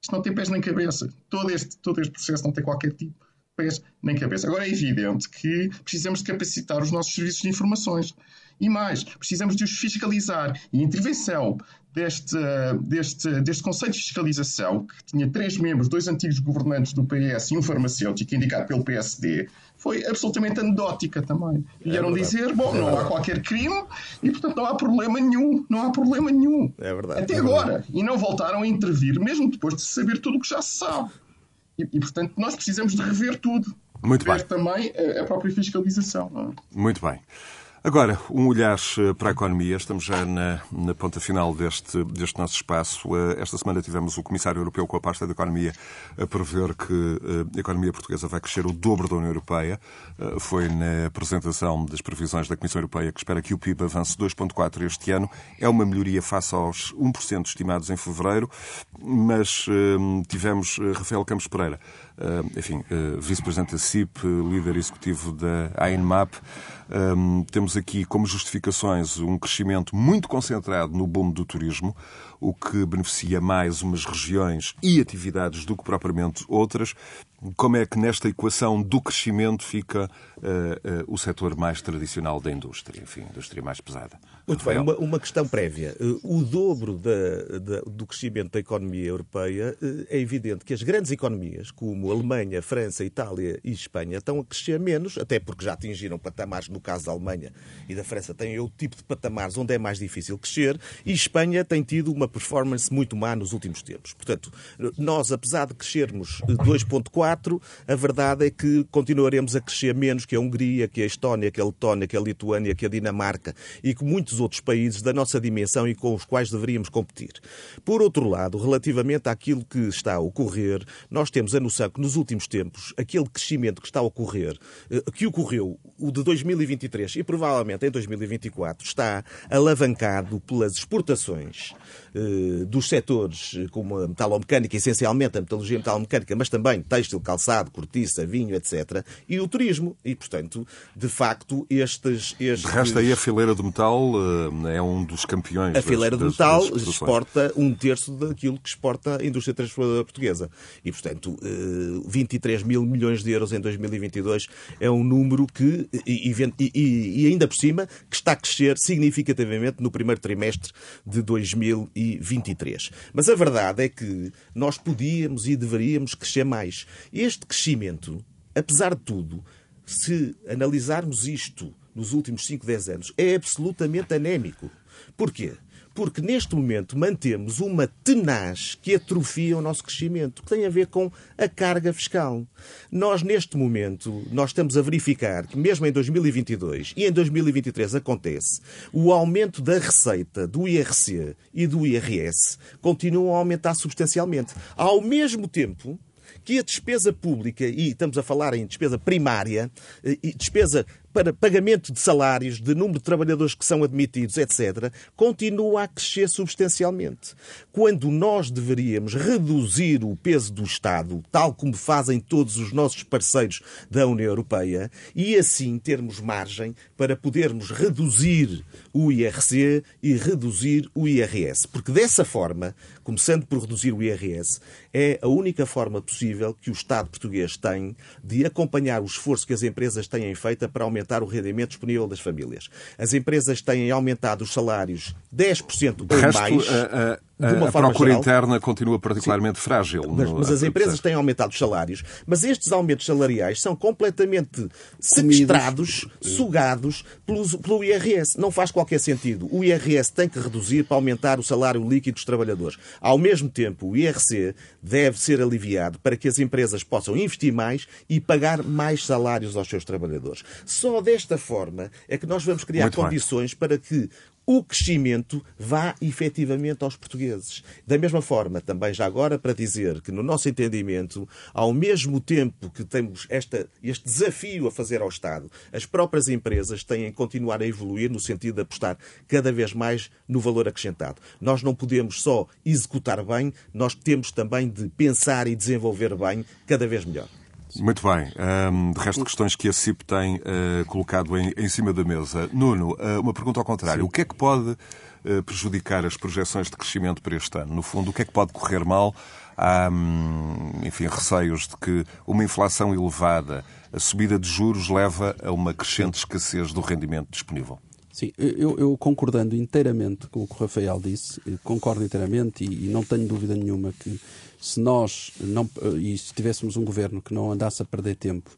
Isto não tem pés nem cabeça. Todo este, todo este processo não tem qualquer tipo pés nem cabeça. Agora é evidente que precisamos de capacitar os nossos serviços de informações. E mais, precisamos de os fiscalizar. E a intervenção deste, deste, deste Conselho de Fiscalização, que tinha três membros, dois antigos governantes do PS e um farmacêutico indicado pelo PSD, foi absolutamente anedótica também. É Vieram é dizer, bom, é não há qualquer crime e, portanto, não há problema nenhum. Não há problema nenhum. É verdade. Até é agora. Verdade. E não voltaram a intervir, mesmo depois de saber tudo o que já se sabe. E, e portanto, nós precisamos de rever tudo. Muito rever bem. também a, a própria fiscalização. É? Muito bem. Agora, um olhar eh, para a economia. Estamos já na, na, ponta final deste, deste nosso espaço. Eh, esta semana tivemos o Comissário Europeu com a pasta da Economia a prever que eh, a economia portuguesa vai crescer o dobro da União Europeia. Foi na apresentação das previsões da Comissão Europeia que espera que o PIB avance 2,4% este ano. É uma melhoria face aos 1% estimados em fevereiro, mas tivemos Rafael Campos Pereira, enfim, vice-presidente da CIP, líder executivo da AINMAP. Temos aqui como justificações um crescimento muito concentrado no boom do turismo, o que beneficia mais umas regiões e atividades do que propriamente outras. Como é que nesta equação do crescimento fica uh, uh, o setor mais tradicional da indústria, enfim, a indústria mais pesada? Muito Rafael. bem, uma, uma, questão prévia. Uh, o dobro da, da, do crescimento da economia europeia é evidente que as grandes economias, como Alemanha, França, Itália e Espanha, estão a crescer menos, até porque já atingiram patamares, no caso da Alemanha e da França, têm outro tipo de patamares onde é mais difícil crescer, e Espanha tem tido uma performance muito má nos últimos tempos. Portanto, nós, apesar de crescermos 2,4 2024, a verdade é que continuaremos a crescer menos que a Hungria, que a Estónia, que a Letónia, que a Lituânia, que a Dinamarca e que muitos outros países da nossa dimensão e com os quais deveríamos competir. Por outro lado, relativamente àquilo que está a ocorrer, nós temos a noção que nos últimos tempos, aquele crescimento que está a ocorrer, eh, que ocorreu o de 2023 e provavelmente em 2024, está alavancado pelas exportações dos setores eh, como a metalomecânica, essencialmente a metalurgia metalomecânica, mas também têxtil, calçado, cortiça, vinho, etc. E o turismo. E, portanto, de facto, estes... estes... De resto, aí a fileira do metal é um dos campeões. A fileira do metal exporta um terço daquilo que exporta a indústria transformadora portuguesa. E, portanto, 23 mil milhões de euros em 2022 é um número que, e, e, e ainda por cima, que está a crescer significativamente no primeiro trimestre de 2023. Mas a verdade é que nós podíamos e deveríamos crescer mais. Este crescimento, apesar de tudo, se analisarmos isto nos últimos 5, 10 anos, é absolutamente anémico. Porquê? Porque neste momento mantemos uma tenaz que atrofia o nosso crescimento, que tem a ver com a carga fiscal. Nós, neste momento, nós estamos a verificar que mesmo em 2022 e em 2023 acontece, o aumento da receita do IRC e do IRS continua a aumentar substancialmente. Ao mesmo tempo, que a despesa pública, e estamos a falar em despesa primária, eh, e despesa para pagamento de salários, de número de trabalhadores que são admitidos, etc., continua a crescer substancialmente. Quando nós deveríamos reduzir o peso do Estado, tal como fazem todos os nossos parceiros da União Europeia, e assim termos margem para podermos reduzir o IRC e reduzir o IRS. Porque dessa forma, começando por reduzir o IRS, é a única forma possível que o Estado português tem de acompanhar o esforço que as empresas têm feito para aumentar o rendimento disponível das famílias. As empresas têm aumentado os salários 10% ou mais. A, a, de uma a forma procura geral. interna continua particularmente Sim. frágil. Mas, no, mas as empresas têm aumentado os salários, mas estes aumentos salariais são completamente sequestrados, sugados pelo, pelo IRS. Não faz qualquer sentido. O IRS tem que reduzir para aumentar o salário líquido dos trabalhadores. Ao mesmo tempo, o IRC deve ser aliviado para que as empresas possam investir mais e pagar mais salários aos seus trabalhadores. Só desta forma é que nós vamos criar Muito condições bem. para que o crescimento vá efetivamente aos portugueses. Da mesma forma, também já agora para dizer que, no nosso entendimento, ao mesmo tempo que temos esta, este desafio a fazer ao Estado, as próprias empresas têm que continuar a evoluir no sentido de apostar cada vez mais no valor acrescentado. Nós não podemos só executar bem, nós temos também de pensar e desenvolver bem cada vez melhor. Muito bem. Um, de resto, questões que a CIP tem uh, colocado em, em, cima da mesa. Nuno, uh, uma pergunta ao contrário. Sim. O que é que pode uh, prejudicar as projeções de crescimento para este ano? No fundo, o que é que pode correr mal? Há, um, enfim, receios de que uma inflação elevada, a subida de juros leva a uma crescente escassez do rendimento disponível. Sim, eu, eu, concordando inteiramente com o que o Rafael disse, concordo inteiramente e, e não tenho dúvida nenhuma que se nós não, e se tivéssemos um governo que não andasse a perder tempo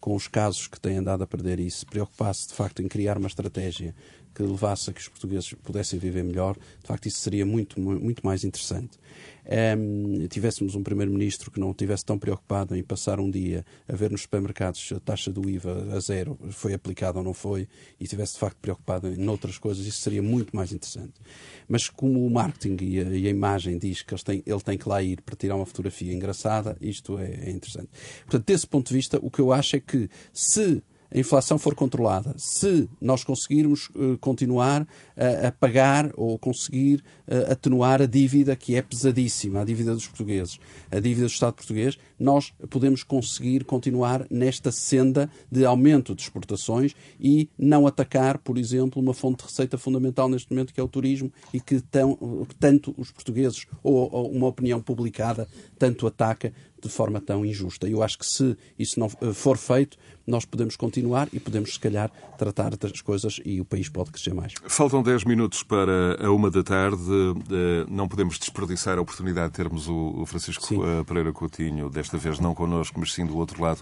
com os casos que tem andado a perder e se preocupasse de facto em criar uma estratégia que levasse a que os portugueses pudessem viver melhor, de facto isso seria muito, muito mais interessante um, tivéssemos um Primeiro-Ministro que não estivesse tão preocupado em passar um dia a ver nos supermercados a taxa do IVA a zero foi aplicada ou não foi e estivesse de facto preocupado em outras coisas, isso seria muito mais interessante. Mas como o marketing e a, e a imagem diz que têm, ele tem que lá ir para tirar uma fotografia engraçada, isto é, é interessante. Portanto, desse ponto de vista, o que eu acho é que se a inflação for controlada, se nós conseguirmos uh, continuar uh, a pagar ou conseguir uh, atenuar a dívida que é pesadíssima, a dívida dos portugueses, a dívida do Estado português, nós podemos conseguir continuar nesta senda de aumento de exportações e não atacar, por exemplo, uma fonte de receita fundamental neste momento que é o turismo e que tão, tanto os portugueses ou, ou uma opinião publicada tanto ataca de forma tão injusta. Eu acho que se isso não for feito, nós podemos continuar e podemos, se calhar, tratar das coisas e o país pode crescer mais. Faltam 10 minutos para a uma da tarde. Eh, não podemos desperdiçar a oportunidade de termos o Francisco sim. Eh, Pereira Coutinho, desta vez não connosco, mas sim do outro lado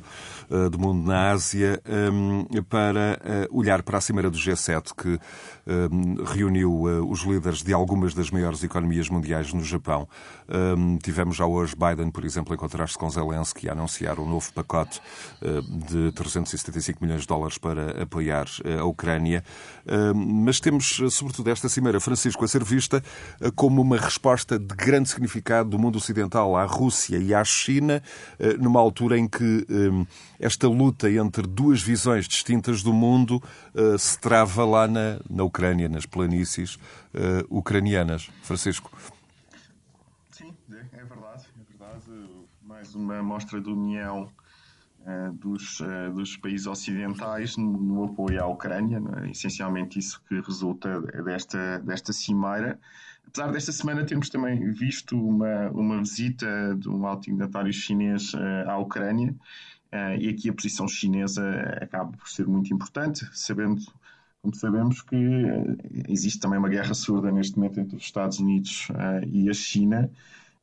eh, do mundo, na Ásia, ehm, para olhar para a Cimeira do G7, que ehm, reuniu os líderes de algumas das maiores economias mundiais no Japão. Ehm, tivemos já hoje Biden, por exemplo, a encontrar-se com Zelensky e anunciar um novo pacote de 375 milhões de dólares para apoiar a Ucrânia. Mas temos, sobretudo, esta cimeira, Francisco, a ser vista como uma resposta de grande significado do mundo ocidental à Rússia e à China, numa altura em que esta luta entre duas visões distintas do mundo se trava lá na, na Ucrânia, nas planícies ucranianas. Francisco. Uma mostra de união uh, dos, uh, dos países ocidentais no, no apoio à Ucrânia, é? essencialmente isso que resulta desta, desta cimeira. Apesar desta semana termos também visto uma, uma visita de um alto dignatário chinês uh, à Ucrânia, e aqui a posição chinesa acaba por ser muito importante, sabendo como sabemos que existe também uma guerra surda neste momento entre os Estados Unidos e a China,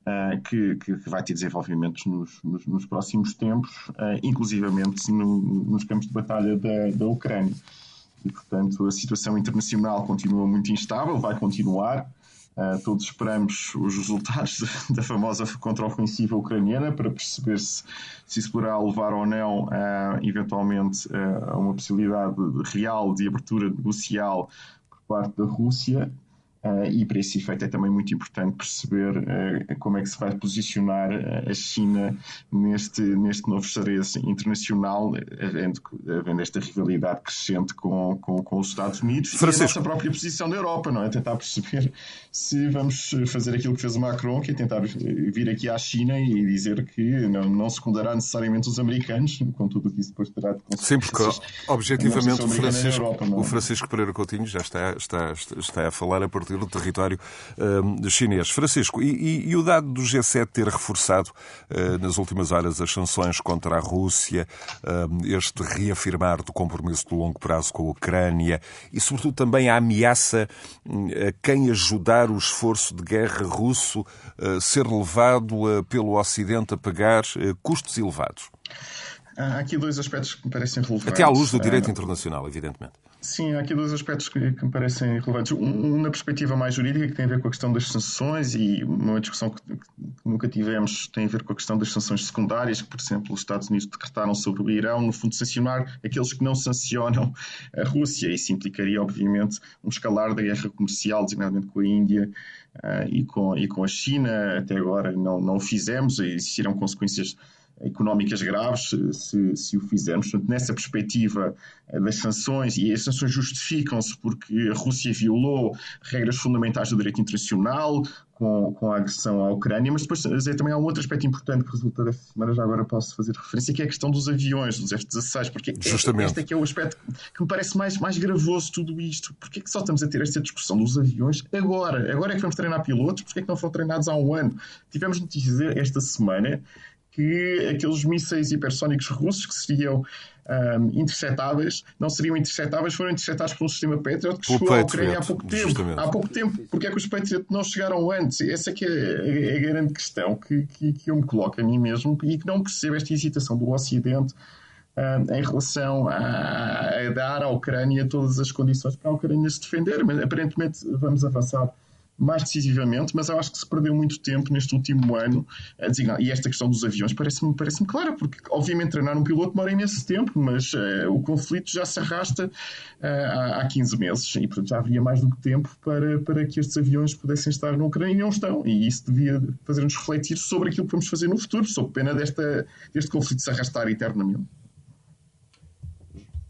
Uh, que, que, vai ter desenvolvimentos nos, nos, nos próximos tempos, uh, inclusivamente no, nos campos de batalha da, da Ucrânia. E, portanto, a situação internacional continua muito instável, vai continuar. Uh, todos esperamos os resultados da famosa contraofensiva ucraniana para perceber se, se isso poderá levar ou não, eventualmente, a uma possibilidade real de abertura negocial por parte da Rússia. Uh, e para esse efeito é também muito importante perceber uh, como é que se vai posicionar uh, a China neste, neste novo xadrez internacional, havendo, havendo esta rivalidade crescente com, com, com os Estados Unidos Francisco. e a nossa própria posição da Europa, não é? Tentar perceber se vamos fazer aquilo que fez o Macron, que é tentar vir aqui à China e dizer que não, não secundará necessariamente os americanos, com tudo o que isso depois terá de consequências. Sim, porque objetivamente o Francisco, Europa, é? o Francisco Pereira Coutinho já está, está, está a falar a partir do território uh, chinês. Francisco, e, e, o dado do G7 ter reforçado uh, nas últimas horas as sanções contra a Rússia, uh, este reafirmar do compromisso de longo prazo com a Ucrânia e, sobretudo, também a ameaça hum, a quem ajudar o esforço de guerra russo ser levado pelo Ocidente a pagar custos elevados? Há aqui dois aspectos que me parecem relevantes. Até à luz do direito internacional, evidentemente. Sim, há aqui dois aspectos que, que me parecem relevantes. Um, na perspectiva mais jurídica, que tem a ver com a questão das sanções, e uma discussão que, que, nunca tivemos tem a ver com a questão das sanções secundárias, que, por exemplo, os Estados Unidos decretaram sobre o Irão, no fundo, sancionar aqueles que não sancionam a Rússia. Isso implicaria, obviamente, um escalar da guerra comercial, designadamente com a Índia uh, e, com, e com a China. Até agora não, não o fizemos, e existirão consequências económicas graves se, se o fizermos. Portanto, nessa perspectiva eh, das sanções, e as sanções justificam-se porque a Rússia violou regras fundamentais do direito internacional, com, com, a agressão à Ucrânia, mas depois dizer, também há um outro aspecto importante que resulta desta semana, já agora posso fazer referência, que é a questão dos aviões, dos F-16, porque Justamente. este é que é o aspecto que me parece mais, mais gravoso tudo isto. Porquê é que só estamos a ter esta discussão dos aviões agora? Agora é que vamos treinar pilotos? Porquê é que não foram treinados há um ano? Tivemos notícias esta semana que aqueles mísseis hipersónicos russos que seriam um, interceptáveis, não seriam interceptáveis, foram interceptados por um sistema Patriot que chegou à Ucrânia há pouco tempo. Justamente. Há pouco tempo. Porque é que os Patriot não chegaram antes? Essa é que é a, grande questão que, que, que, eu me coloco a mim mesmo e que não percebo esta hesitação do Ocidente um, em relação a, a dar à Ucrânia todas as condições para a Ucrânia se defender. Mas aparentemente vamos avançar mais decisivamente, mas eu acho que se perdeu muito tempo neste último ano a designar. E esta questão dos aviões parece-me parece clara, porque obviamente treinar um piloto demora imenso tempo, mas uh, o conflito já se arrasta uh, há, há 15 meses e portanto já haveria mais do que tempo para, para que estes aviões pudessem estar na Ucrânia e não estão. E isso devia fazer-nos refletir sobre aquilo que vamos fazer no futuro, sob pena desta, deste conflito se arrastar eternamente.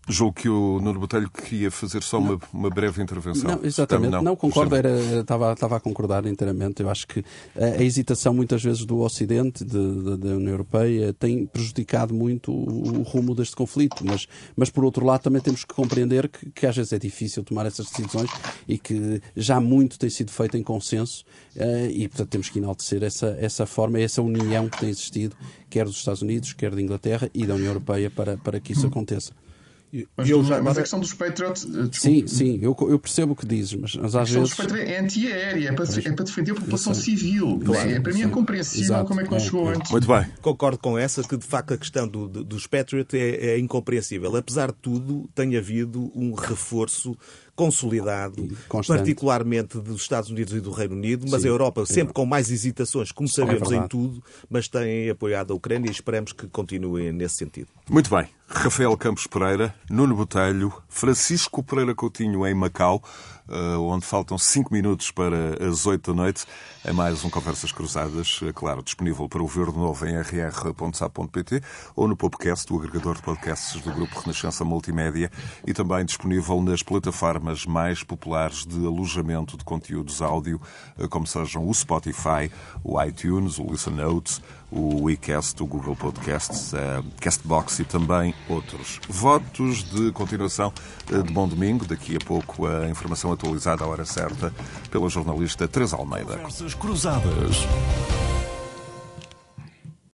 Julgo que o Nuno Botelho queria fazer só uma, uma, breve intervenção. Não, exatamente. Não, não concordo, era, estava, estava a concordar inteiramente. Eu acho que a, hesitação, muitas vezes, do Ocidente, de, de, da União Europeia, tem prejudicado muito o, o, rumo deste conflito. Mas, mas, por outro lado, também temos que compreender que, que às vezes é difícil tomar essas decisões e que já muito tem sido feito em consenso uh, e, portanto, temos que enaltecer essa, essa forma, essa união que tem existido, quer dos Estados Unidos, quer da Inglaterra e da União Europeia, para, para que isso aconteça. Mas, eu já, mas a questão dos Patriots. Eh, sim, sim, eu, eu percebo o que dizes, mas, mas às vezes. A é antiaérea, é para, é para defender a população civil. Claro, é, para mim é compreensível Exato. como é que não chegou é, antes. Muito bem. Concordo com essa, que de facto a questão do, dos Patriots é, é incompreensível. Apesar de tudo, tem havido um reforço consolidado, particularmente dos Estados Unidos e do Reino Unido, mas Sim, a Europa sempre com mais hesitações, como sabemos, é em tudo, mas tem apoiado a Ucrânia e esperamos que continue nesse sentido. Muito bem. Rafael Campos Pereira, Nuno Botelho, Francisco Pereira Coutinho em Macau, onde faltam 5 minutos para as 8 da noite. É mais um Conversas Cruzadas, é claro, disponível para ouvir de novo em rr.sa.pt ou no podcast, o agregador de podcasts do Grupo Renascença Multimédia e também disponível nas plataformas mais populares de alojamento de conteúdos áudio, eh, como sejam o Spotify, o iTunes, o Listen Notes, o WeCast, o Google Podcasts, a Castbox e também outros. Votos de continuação eh, de bom domingo. Daqui a pouco a informação atualizada à hora certa pela jornalista Teresa Almeida. Conversas Cruzadas.